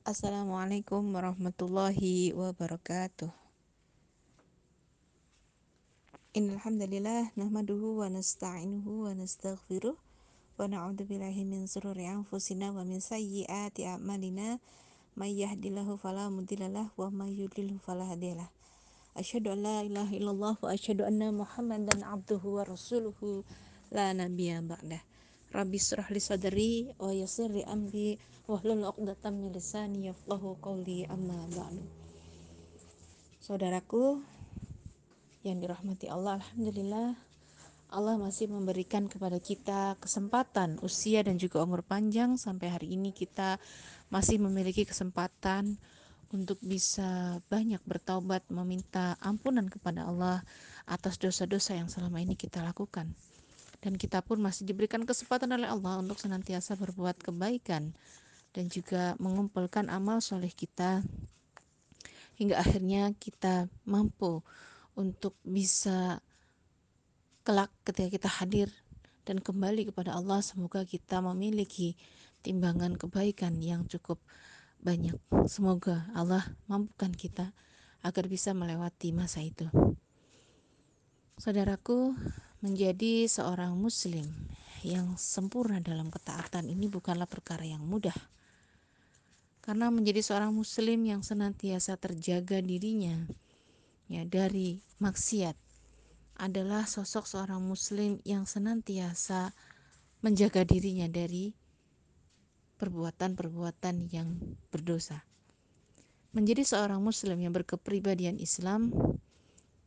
Assalamualaikum warahmatullahi wabarakatuh. Innalhamdulillah nahmaduhu wa nasta'inuhu wa nastaghfiruh wa na'udzu billahi min shururi anfusina wa min sayyiati a'malina may yahdihillahu fala mudhillalah wa may yudlil fala hadiyalah. Asyhadu an la ilaha illallah wa asyhadu anna Muhammadan abduhu wa rasuluhu la nabiyya ba'dah. Rabbi israh li sadri wa yassir li amri wahlul 'uqdatam min lisani yafqahu qawli amma ba'du. Saudaraku yang dirahmati Allah, alhamdulillah Allah masih memberikan kepada kita kesempatan, usia dan juga umur panjang sampai hari ini kita masih memiliki kesempatan untuk bisa banyak bertaubat meminta ampunan kepada Allah atas dosa-dosa yang selama ini kita lakukan. Dan kita pun masih diberikan kesempatan oleh Allah untuk senantiasa berbuat kebaikan dan juga mengumpulkan amal soleh kita hingga akhirnya kita mampu untuk bisa kelak ketika kita hadir dan kembali kepada Allah semoga kita memiliki timbangan kebaikan yang cukup banyak. Semoga Allah mampukan kita agar bisa melewati masa itu. Saudaraku menjadi seorang muslim yang sempurna dalam ketaatan ini bukanlah perkara yang mudah karena menjadi seorang muslim yang senantiasa terjaga dirinya ya dari maksiat adalah sosok seorang muslim yang senantiasa menjaga dirinya dari perbuatan-perbuatan yang berdosa. Menjadi seorang muslim yang berkepribadian Islam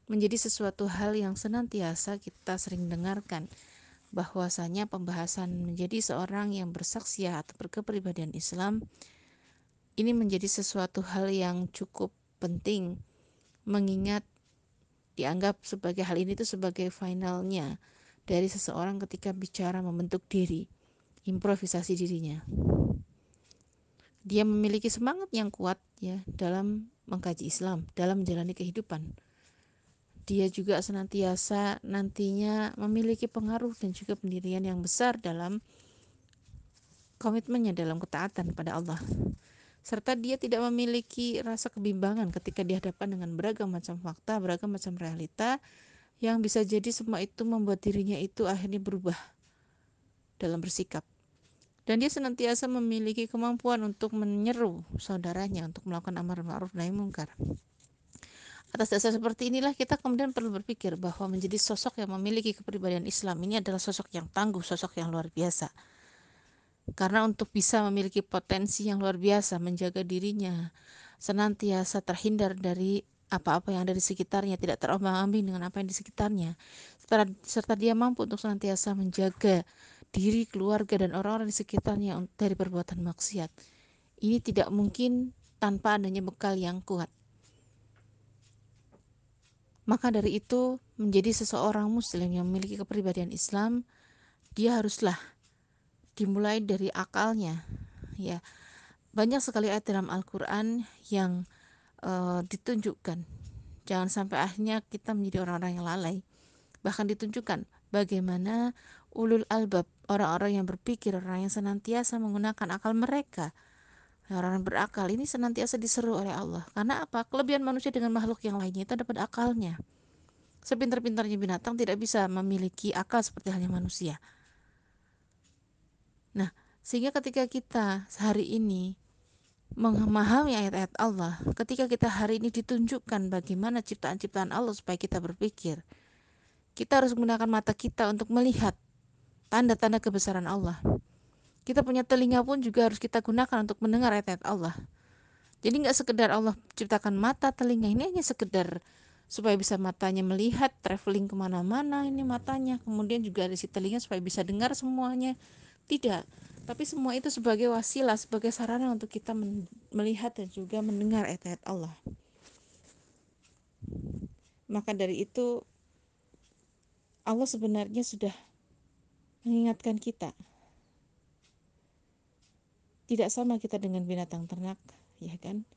menjadi sesuatu hal yang senantiasa kita sering dengarkan bahwasanya pembahasan menjadi seorang yang bersaksi atau berkepribadian Islam ini menjadi sesuatu hal yang cukup penting mengingat dianggap sebagai hal ini itu sebagai finalnya dari seseorang ketika bicara membentuk diri, improvisasi dirinya. Dia memiliki semangat yang kuat ya dalam mengkaji Islam, dalam menjalani kehidupan. Dia juga senantiasa nantinya memiliki pengaruh dan juga pendirian yang besar dalam komitmennya dalam ketaatan pada Allah serta dia tidak memiliki rasa kebimbangan ketika dihadapkan dengan beragam macam fakta, beragam macam realita yang bisa jadi semua itu membuat dirinya itu akhirnya berubah dalam bersikap. Dan dia senantiasa memiliki kemampuan untuk menyeru saudaranya untuk melakukan amar ma'ruf nahi mungkar. Atas dasar seperti inilah kita kemudian perlu berpikir bahwa menjadi sosok yang memiliki kepribadian Islam ini adalah sosok yang tangguh, sosok yang luar biasa. Karena untuk bisa memiliki potensi yang luar biasa menjaga dirinya senantiasa terhindar dari apa-apa yang ada di sekitarnya tidak terombang-ambing dengan apa yang di sekitarnya serta, serta dia mampu untuk senantiasa menjaga diri keluarga dan orang-orang di sekitarnya dari perbuatan maksiat. Ini tidak mungkin tanpa adanya bekal yang kuat maka dari itu menjadi seseorang muslim yang memiliki kepribadian Islam dia haruslah dimulai dari akalnya ya. Banyak sekali ayat dalam Al-Quran yang uh, ditunjukkan. Jangan sampai akhirnya kita menjadi orang-orang yang lalai. Bahkan ditunjukkan bagaimana ulul albab orang-orang yang berpikir orang yang senantiasa menggunakan akal mereka orang yang berakal ini senantiasa diseru oleh Allah. Karena apa? Kelebihan manusia dengan makhluk yang lainnya itu dapat akalnya. Sepintar-pintarnya binatang tidak bisa memiliki akal seperti halnya manusia. Nah, sehingga ketika kita hari ini memahami ayat-ayat Allah, ketika kita hari ini ditunjukkan bagaimana ciptaan-ciptaan Allah supaya kita berpikir, kita harus menggunakan mata kita untuk melihat tanda-tanda kebesaran Allah. Kita punya telinga pun juga harus kita gunakan untuk mendengar ayat-ayat Allah. Jadi nggak sekedar Allah ciptakan mata, telinga ini hanya sekedar supaya bisa matanya melihat, traveling ke mana-mana ini matanya, kemudian juga ada si telinga supaya bisa dengar semuanya tidak, tapi semua itu sebagai wasilah, sebagai sarana untuk kita melihat dan juga mendengar ayat-ayat Allah. Maka dari itu Allah sebenarnya sudah mengingatkan kita. Tidak sama kita dengan binatang ternak, ya kan?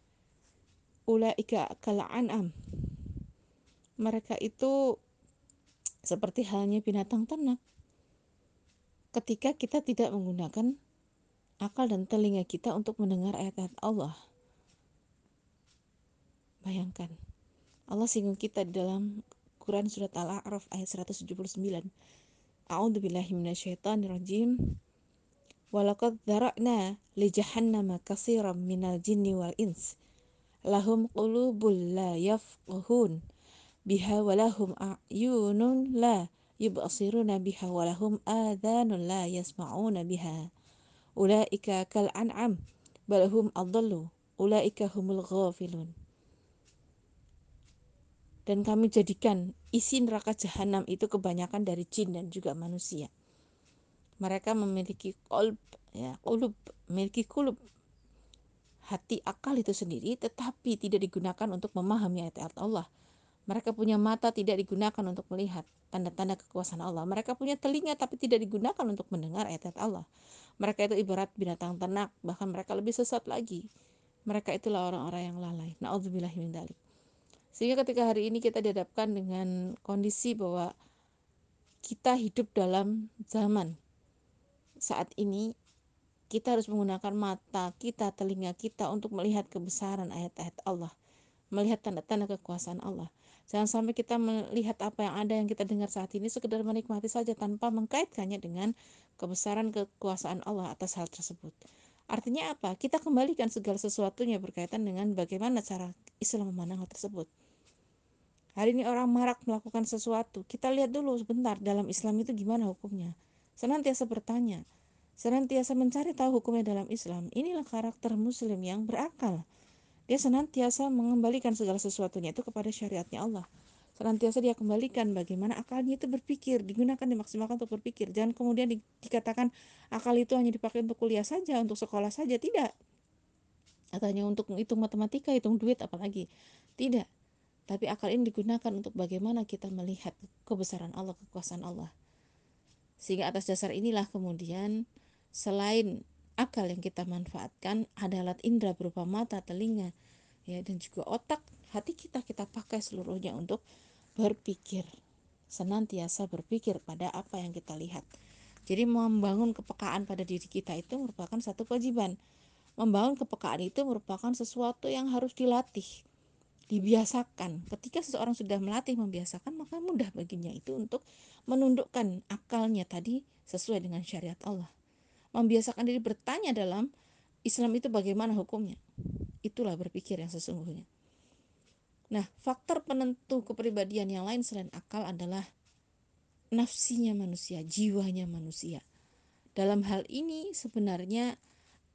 Ulaika kal'an'am. Mereka itu seperti halnya binatang ternak ketika kita tidak menggunakan akal dan telinga kita untuk mendengar ayat-ayat Allah. Bayangkan, Allah singgung kita dalam Quran surat Al-A'raf ayat 179. A'udzu billahi minasyaitonir rajim. Walaqad dzara'na li jahannama katsiran minal jinni wal ins. Lahum qulubul la yafqahun biha walahum a'yunun la yubasiruna biha walahum adhanun la yasma'una biha. Ulaika kal an'am balhum adallu. Ulaika humul ghafilun dan kami jadikan isi neraka jahanam itu kebanyakan dari jin dan juga manusia. Mereka memiliki kolb, ya, kulub, memiliki kulub, hati akal itu sendiri, tetapi tidak digunakan untuk memahami ayat-ayat Allah. Mereka punya mata tidak digunakan untuk melihat tanda-tanda kekuasaan Allah. Mereka punya telinga tapi tidak digunakan untuk mendengar ayat-ayat Allah. Mereka itu ibarat binatang ternak, bahkan mereka lebih sesat lagi. Mereka itulah orang-orang yang lalai. Nauzubillahimin sehingga ketika hari ini kita dihadapkan dengan kondisi bahwa kita hidup dalam zaman saat ini kita harus menggunakan mata kita, telinga kita untuk melihat kebesaran ayat-ayat Allah, melihat tanda-tanda kekuasaan Allah. Jangan sampai kita melihat apa yang ada yang kita dengar saat ini sekedar menikmati saja tanpa mengkaitkannya dengan kebesaran kekuasaan Allah atas hal tersebut. Artinya apa? Kita kembalikan segala sesuatunya berkaitan dengan bagaimana cara Islam memandang hal tersebut. Hari ini orang marak melakukan sesuatu. Kita lihat dulu sebentar dalam Islam itu gimana hukumnya. Senantiasa bertanya, senantiasa mencari tahu hukumnya dalam Islam. Inilah karakter muslim yang berakal. Dia senantiasa mengembalikan segala sesuatunya itu kepada syariatnya Allah. Senantiasa dia kembalikan bagaimana akalnya itu berpikir, digunakan dimaksimalkan untuk berpikir. Jangan kemudian di, dikatakan akal itu hanya dipakai untuk kuliah saja, untuk sekolah saja, tidak. Atau hanya untuk menghitung matematika, hitung duit apalagi. Tidak tapi akal ini digunakan untuk bagaimana kita melihat kebesaran Allah, kekuasaan Allah. Sehingga atas dasar inilah kemudian selain akal yang kita manfaatkan ada alat indera berupa mata, telinga, ya dan juga otak, hati kita kita pakai seluruhnya untuk berpikir. Senantiasa berpikir pada apa yang kita lihat. Jadi membangun kepekaan pada diri kita itu merupakan satu kewajiban. Membangun kepekaan itu merupakan sesuatu yang harus dilatih dibiasakan. Ketika seseorang sudah melatih membiasakan, maka mudah baginya itu untuk menundukkan akalnya tadi sesuai dengan syariat Allah. Membiasakan diri bertanya dalam Islam itu bagaimana hukumnya. Itulah berpikir yang sesungguhnya. Nah, faktor penentu kepribadian yang lain selain akal adalah nafsinya manusia, jiwanya manusia. Dalam hal ini sebenarnya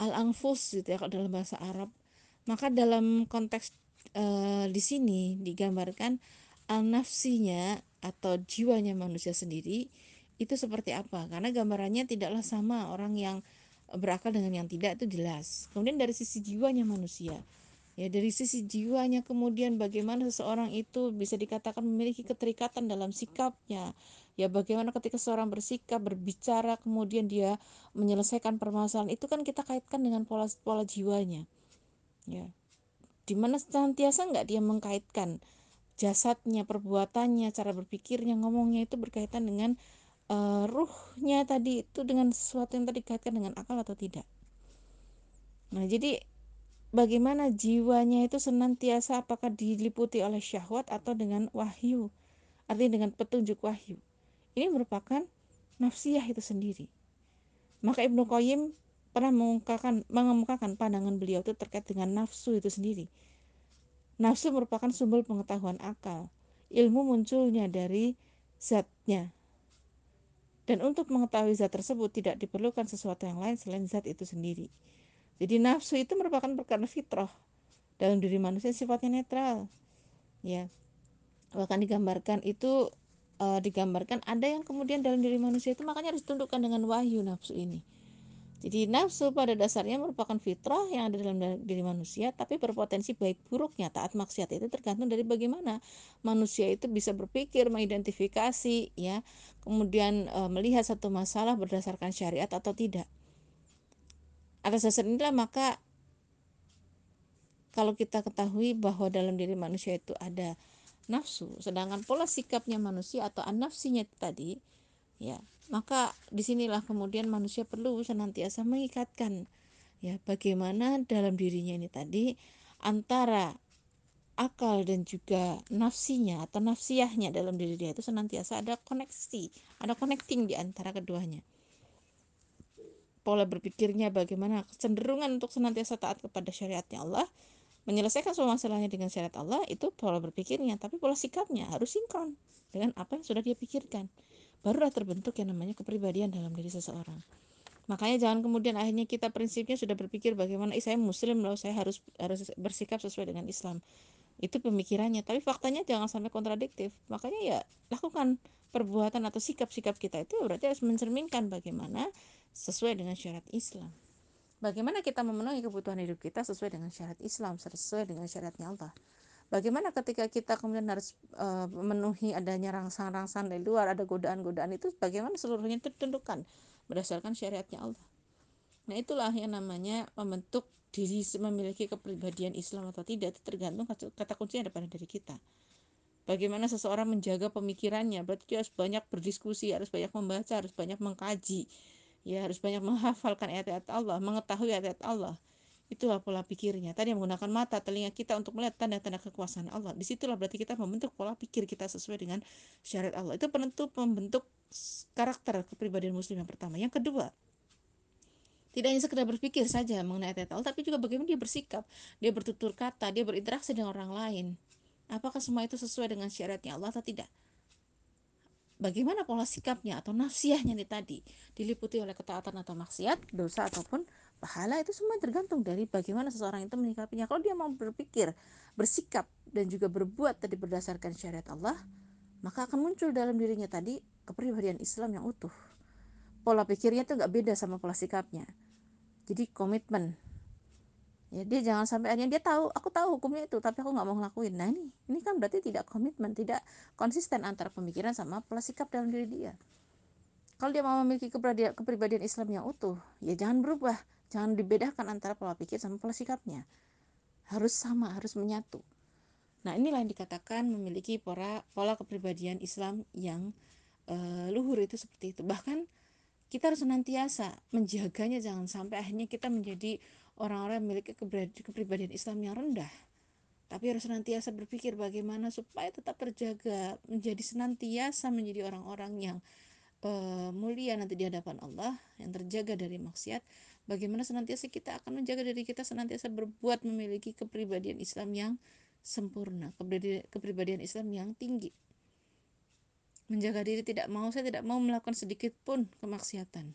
al-anfus gitu ya kalau dalam bahasa Arab. Maka dalam konteks uh, di sini digambarkan al-nafsinya atau jiwanya manusia sendiri itu seperti apa. Karena gambarannya tidaklah sama orang yang berakal dengan yang tidak itu jelas. Kemudian dari sisi jiwanya manusia. Ya dari sisi jiwanya kemudian bagaimana seseorang itu bisa dikatakan memiliki keterikatan dalam sikapnya. Ya bagaimana ketika seorang bersikap berbicara kemudian dia menyelesaikan permasalahan itu kan kita kaitkan dengan pola pola jiwanya. Ya di mana senantiasa nggak dia mengkaitkan jasadnya, perbuatannya, cara berpikirnya, ngomongnya itu berkaitan dengan uh, ruhnya tadi itu dengan sesuatu yang tadi kaitkan dengan akal atau tidak. Nah, jadi bagaimana jiwanya itu senantiasa apakah diliputi oleh syahwat atau dengan wahyu, artinya dengan petunjuk wahyu. Ini merupakan nafsiyah itu sendiri. Maka Ibnu Qayyim pernah mengemukakan, mengemukakan pandangan beliau itu terkait dengan nafsu itu sendiri. Nafsu merupakan sumber pengetahuan akal. Ilmu munculnya dari zatnya. Dan untuk mengetahui zat tersebut tidak diperlukan sesuatu yang lain selain zat itu sendiri. Jadi nafsu itu merupakan perkara fitrah dalam diri manusia sifatnya netral. Ya. Bahkan digambarkan itu uh, digambarkan ada yang kemudian dalam diri manusia itu makanya harus ditundukkan dengan wahyu nafsu ini jadi nafsu pada dasarnya merupakan fitrah yang ada dalam diri manusia, tapi berpotensi baik buruknya taat maksiat itu tergantung dari bagaimana manusia itu bisa berpikir, mengidentifikasi, ya, kemudian e, melihat satu masalah berdasarkan syariat atau tidak. Atas dasar inilah maka kalau kita ketahui bahwa dalam diri manusia itu ada nafsu, sedangkan pola sikapnya manusia atau an-nafsinya tadi, ya maka di sinilah kemudian manusia perlu senantiasa mengikatkan ya bagaimana dalam dirinya ini tadi antara akal dan juga nafsinya atau nafsiyahnya dalam diri dia itu senantiasa ada koneksi, ada connecting di antara keduanya. Pola berpikirnya bagaimana kecenderungan untuk senantiasa taat kepada syariatnya Allah, menyelesaikan semua masalahnya dengan syariat Allah itu pola berpikirnya, tapi pola sikapnya harus sinkron dengan apa yang sudah dia pikirkan. Barulah terbentuk yang namanya kepribadian dalam diri seseorang. Makanya jangan kemudian akhirnya kita prinsipnya sudah berpikir bagaimana saya muslim loh, saya harus harus bersikap sesuai dengan Islam. Itu pemikirannya tapi faktanya jangan sampai kontradiktif. Makanya ya lakukan perbuatan atau sikap-sikap kita itu berarti harus mencerminkan bagaimana sesuai dengan syariat Islam. Bagaimana kita memenuhi kebutuhan hidup kita sesuai dengan syariat Islam sesuai dengan syariatnya Allah bagaimana ketika kita kemudian harus uh, memenuhi adanya rangsang-rangsang dari luar ada godaan-godaan itu bagaimana seluruhnya ditentukan berdasarkan syariatnya Allah nah itulah yang namanya membentuk diri memiliki kepribadian Islam atau tidak itu tergantung kata kuncinya ada pada diri kita. Bagaimana seseorang menjaga pemikirannya, berarti dia harus banyak berdiskusi, harus banyak membaca, harus banyak mengkaji, ya harus banyak menghafalkan ayat-ayat Allah, mengetahui ayat-ayat Allah. Itulah pola pikirnya. Tadi menggunakan mata, telinga kita untuk melihat tanda-tanda kekuasaan Allah. Di situlah berarti kita membentuk pola pikir kita sesuai dengan syariat Allah. Itu penentu membentuk karakter kepribadian muslim yang pertama. Yang kedua, tidak hanya sekedar berpikir saja mengenai ayat Allah, tapi juga bagaimana dia bersikap, dia bertutur kata, dia berinteraksi dengan orang lain. Apakah semua itu sesuai dengan syariatnya Allah atau tidak? Bagaimana pola sikapnya atau nafsiahnya ini tadi diliputi oleh ketaatan atau maksiat, dosa ataupun pahala itu semua tergantung dari bagaimana seseorang itu menyikapinya. Kalau dia mau berpikir, bersikap dan juga berbuat tadi berdasarkan syariat Allah, maka akan muncul dalam dirinya tadi kepribadian Islam yang utuh. Pola pikirnya tuh nggak beda sama pola sikapnya. Jadi komitmen. Ya dia jangan sampai akhirnya dia tahu aku tahu hukumnya itu tapi aku nggak mau ngelakuin. Nah ini ini kan berarti tidak komitmen tidak konsisten antara pemikiran sama pola sikap dalam diri dia. Kalau dia mau memiliki kepribadian, kepribadian Islam yang utuh ya jangan berubah jangan dibedakan antara pola pikir sama pola sikapnya. Harus sama harus menyatu. Nah inilah yang dikatakan memiliki pola pola kepribadian Islam yang uh, luhur itu seperti itu. Bahkan kita harus senantiasa menjaganya jangan sampai akhirnya kita menjadi orang-orang yang memiliki kepribadian Islam yang rendah. Tapi harus senantiasa berpikir bagaimana supaya tetap terjaga menjadi senantiasa menjadi orang-orang yang uh, mulia nanti di hadapan Allah yang terjaga dari maksiat bagaimana senantiasa kita akan menjaga diri kita senantiasa berbuat memiliki kepribadian Islam yang sempurna kepribadian, Islam yang tinggi. Menjaga diri tidak mau saya tidak mau melakukan sedikit pun kemaksiatan.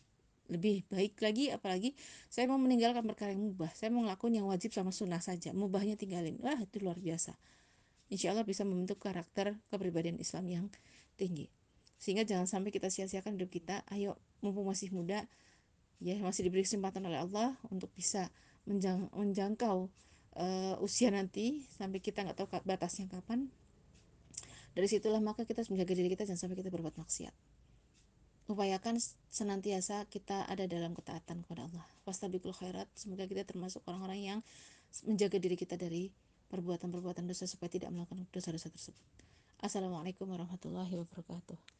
Lebih baik lagi apalagi saya mau meninggalkan perkara yang mubah. Saya mau ngelakuin yang wajib sama sunnah saja. Mubahnya tinggalin. Wah itu luar biasa. Insya Allah bisa membentuk karakter kepribadian Islam yang tinggi. Sehingga jangan sampai kita sia-siakan hidup kita ayo mumpung masih muda ya masih diberi kesempatan oleh Allah untuk bisa menjang, menjangkau uh, usia nanti sampai kita nggak tahu batasnya kapan dari situlah maka kita harus menjaga diri kita jangan sampai kita berbuat maksiat. Upayakan senantiasa kita ada dalam ketaatan kepada Allah. Wastabikul khairat. Semoga kita termasuk orang-orang yang menjaga diri kita dari perbuatan-perbuatan dosa supaya tidak melakukan dosa-dosa tersebut. Assalamualaikum warahmatullahi wabarakatuh.